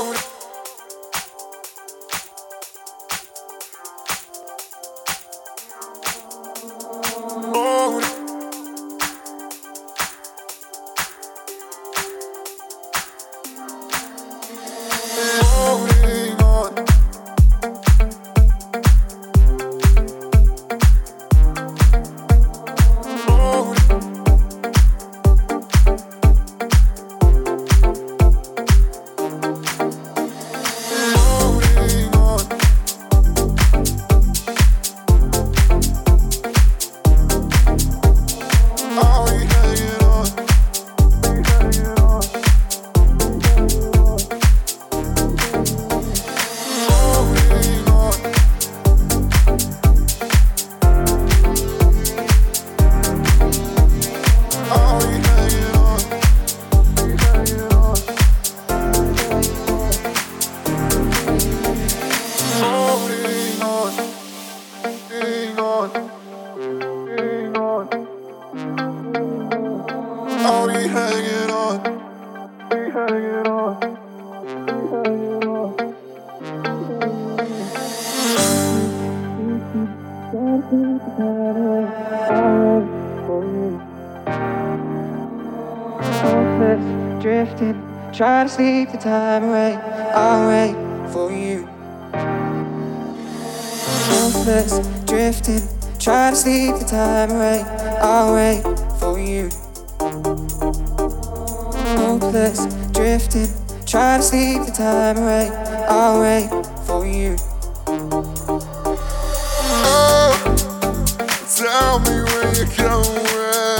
Try the time away. I'll wait for you. Hopeless, drifting. Try to sleep the time away. I'll wait for you. Hopeless, drifting. Try to sleep the time away. I'll wait for you. Oh, tell me where you're going.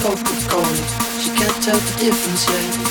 sips the She can't tell the difference yet.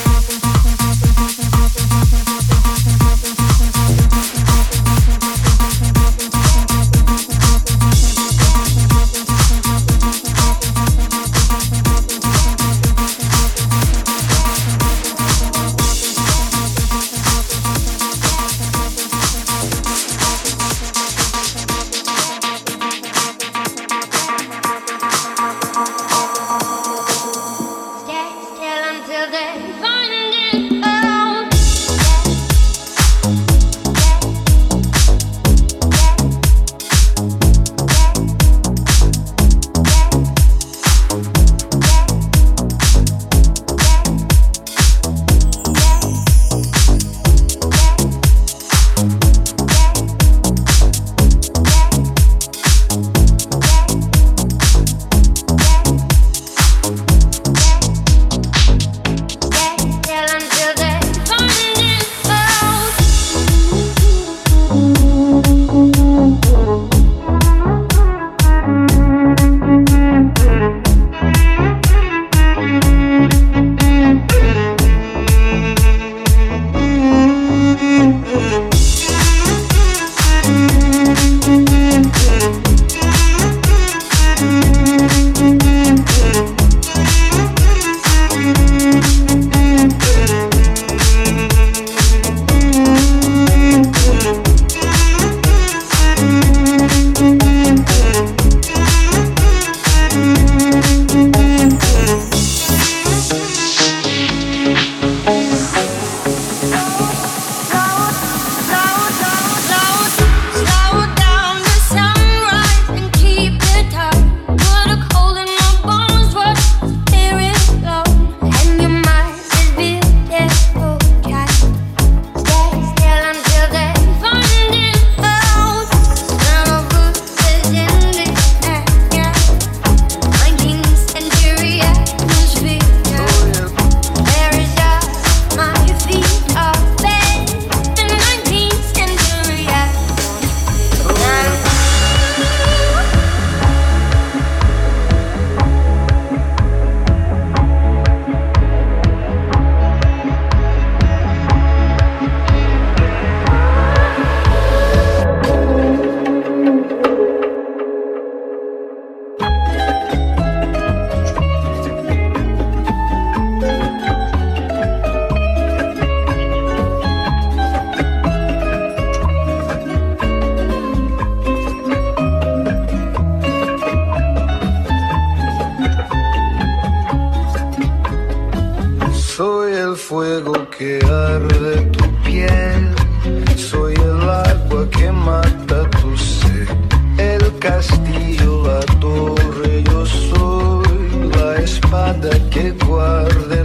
guarde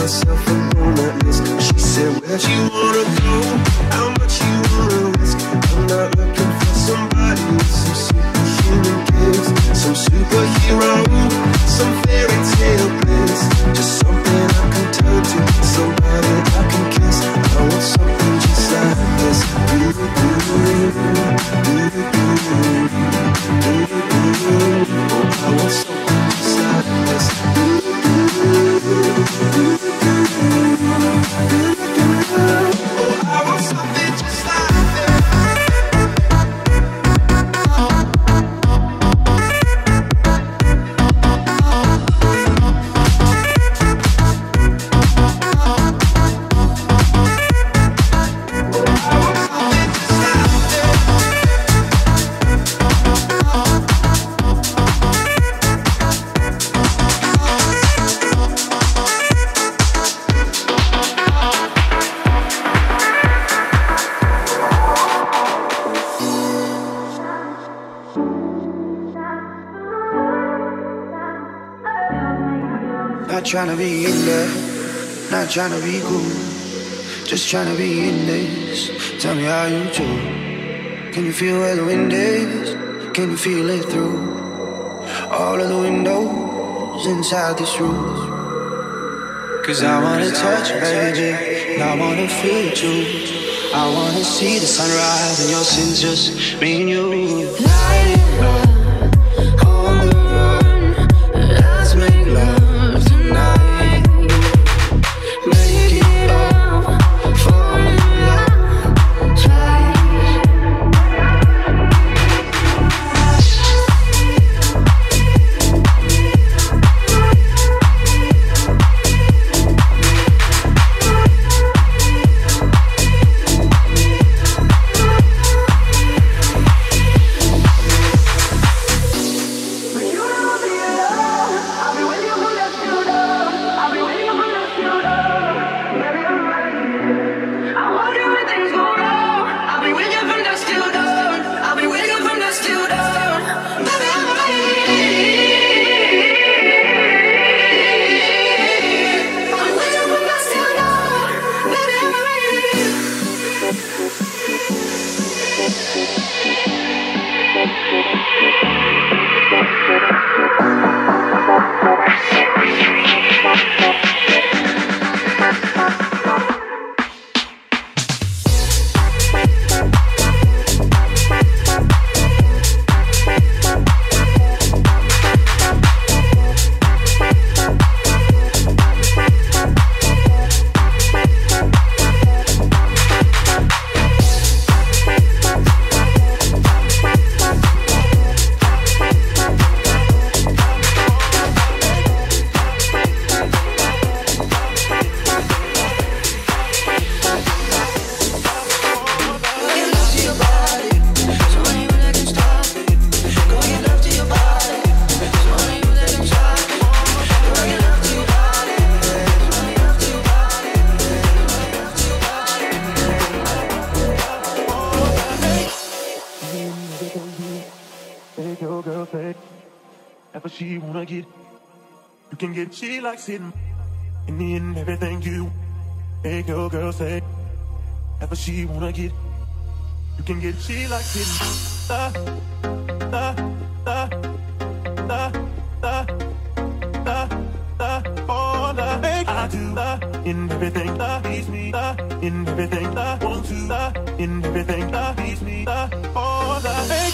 myself alone at least. She said, Where'd you trying to be in there, not trying to be cool. Just trying to be in this. Tell me how you do. Can you feel where the wind is? Can you feel it through all of the windows inside this room? Cause I wanna touch you, baby, and I wanna feel you too. I wanna see the sunrise and your sins just me and you. Light wanna get, you can get she likes it. In the end, everything you make your girl say, ever she wanna get, you can get she likes it. Da, da, da, da, da, da, da, all the make I do da, in everything that please me, da, in everything that want to, da, in everything that please me, da, all the make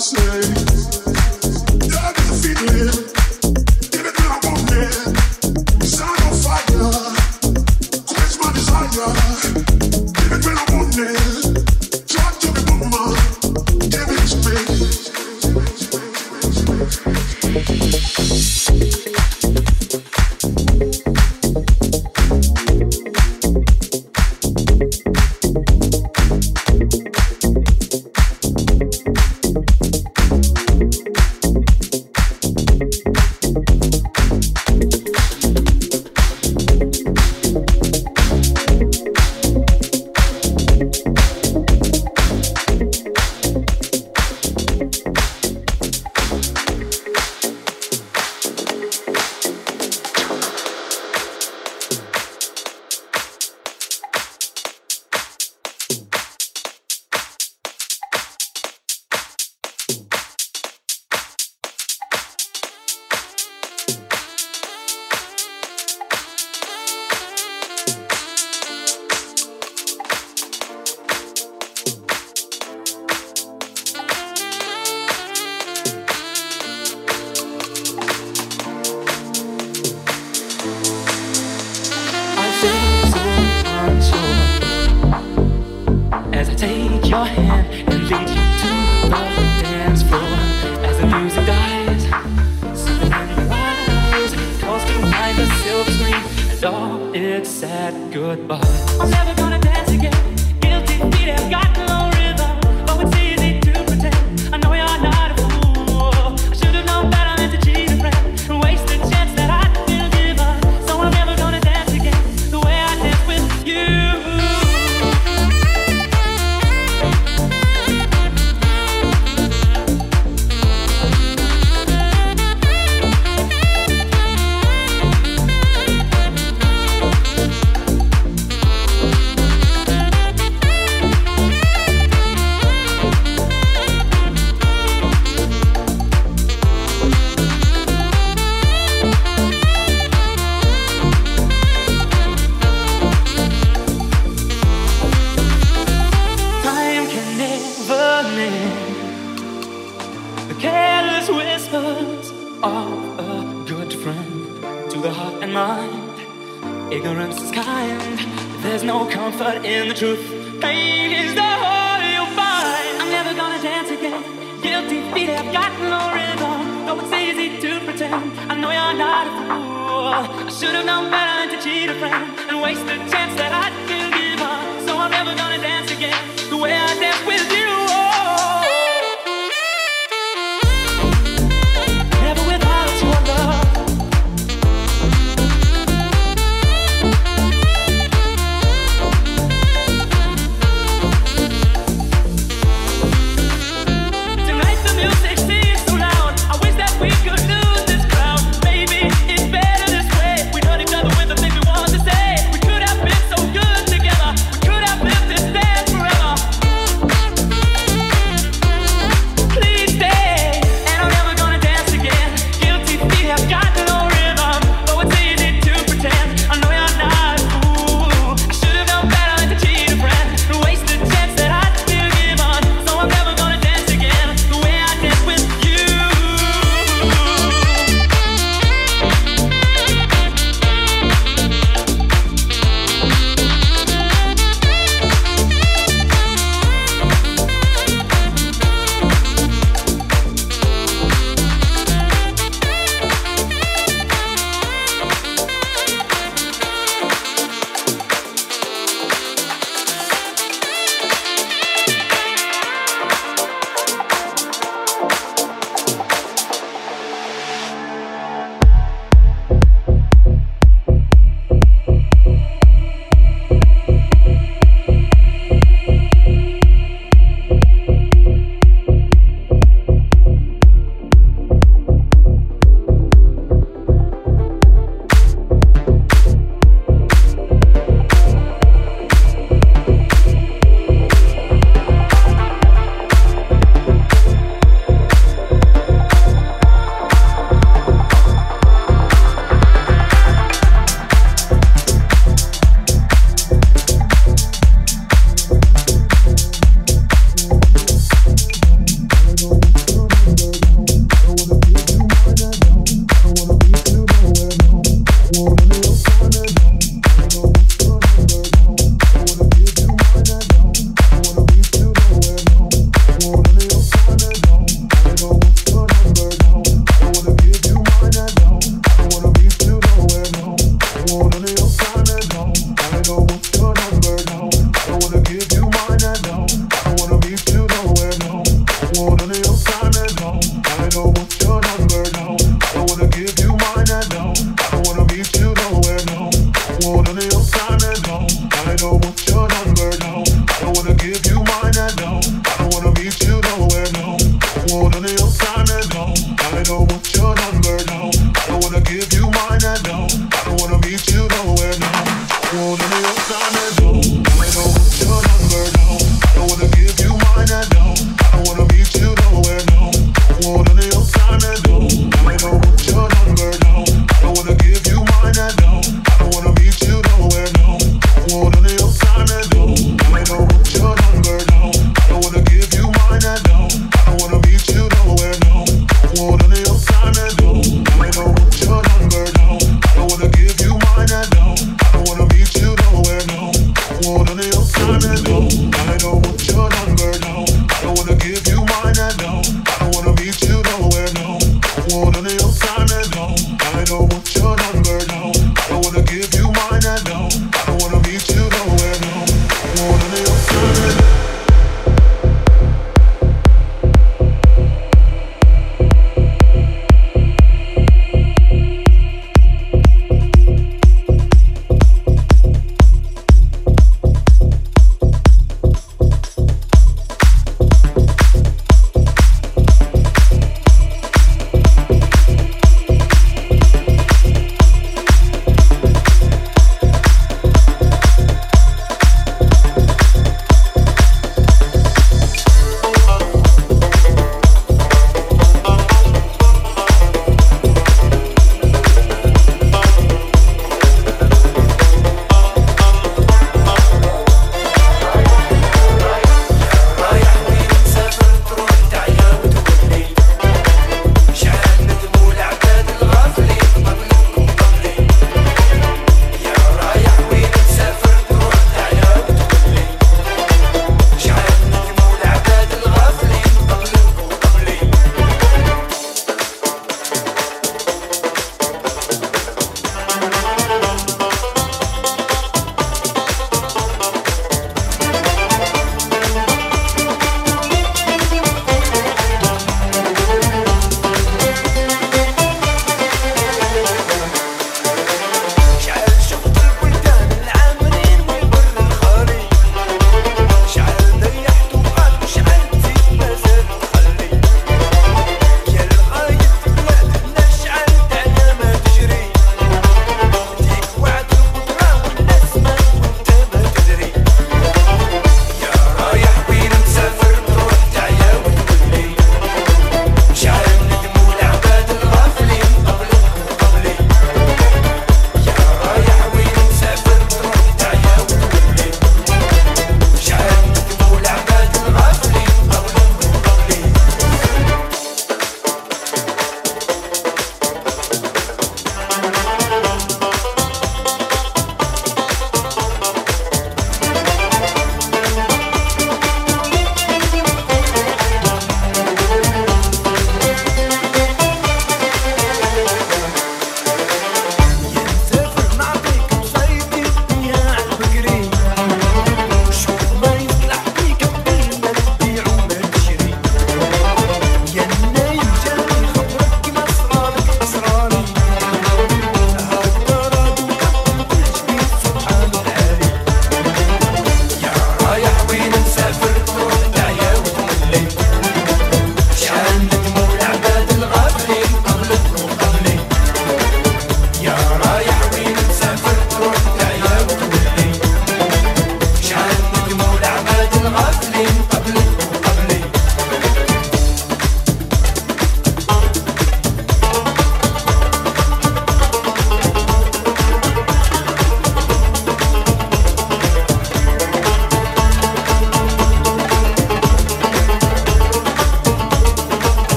say There's no comfort in the truth. Pain is the whole you find. I'm never gonna dance again. Guilty feet have got no rhythm. Though it's easy to pretend. I know you're not a fool. I should have known better than to cheat a friend and waste the chance that I could give up. So I'm never gonna dance again the way I danced.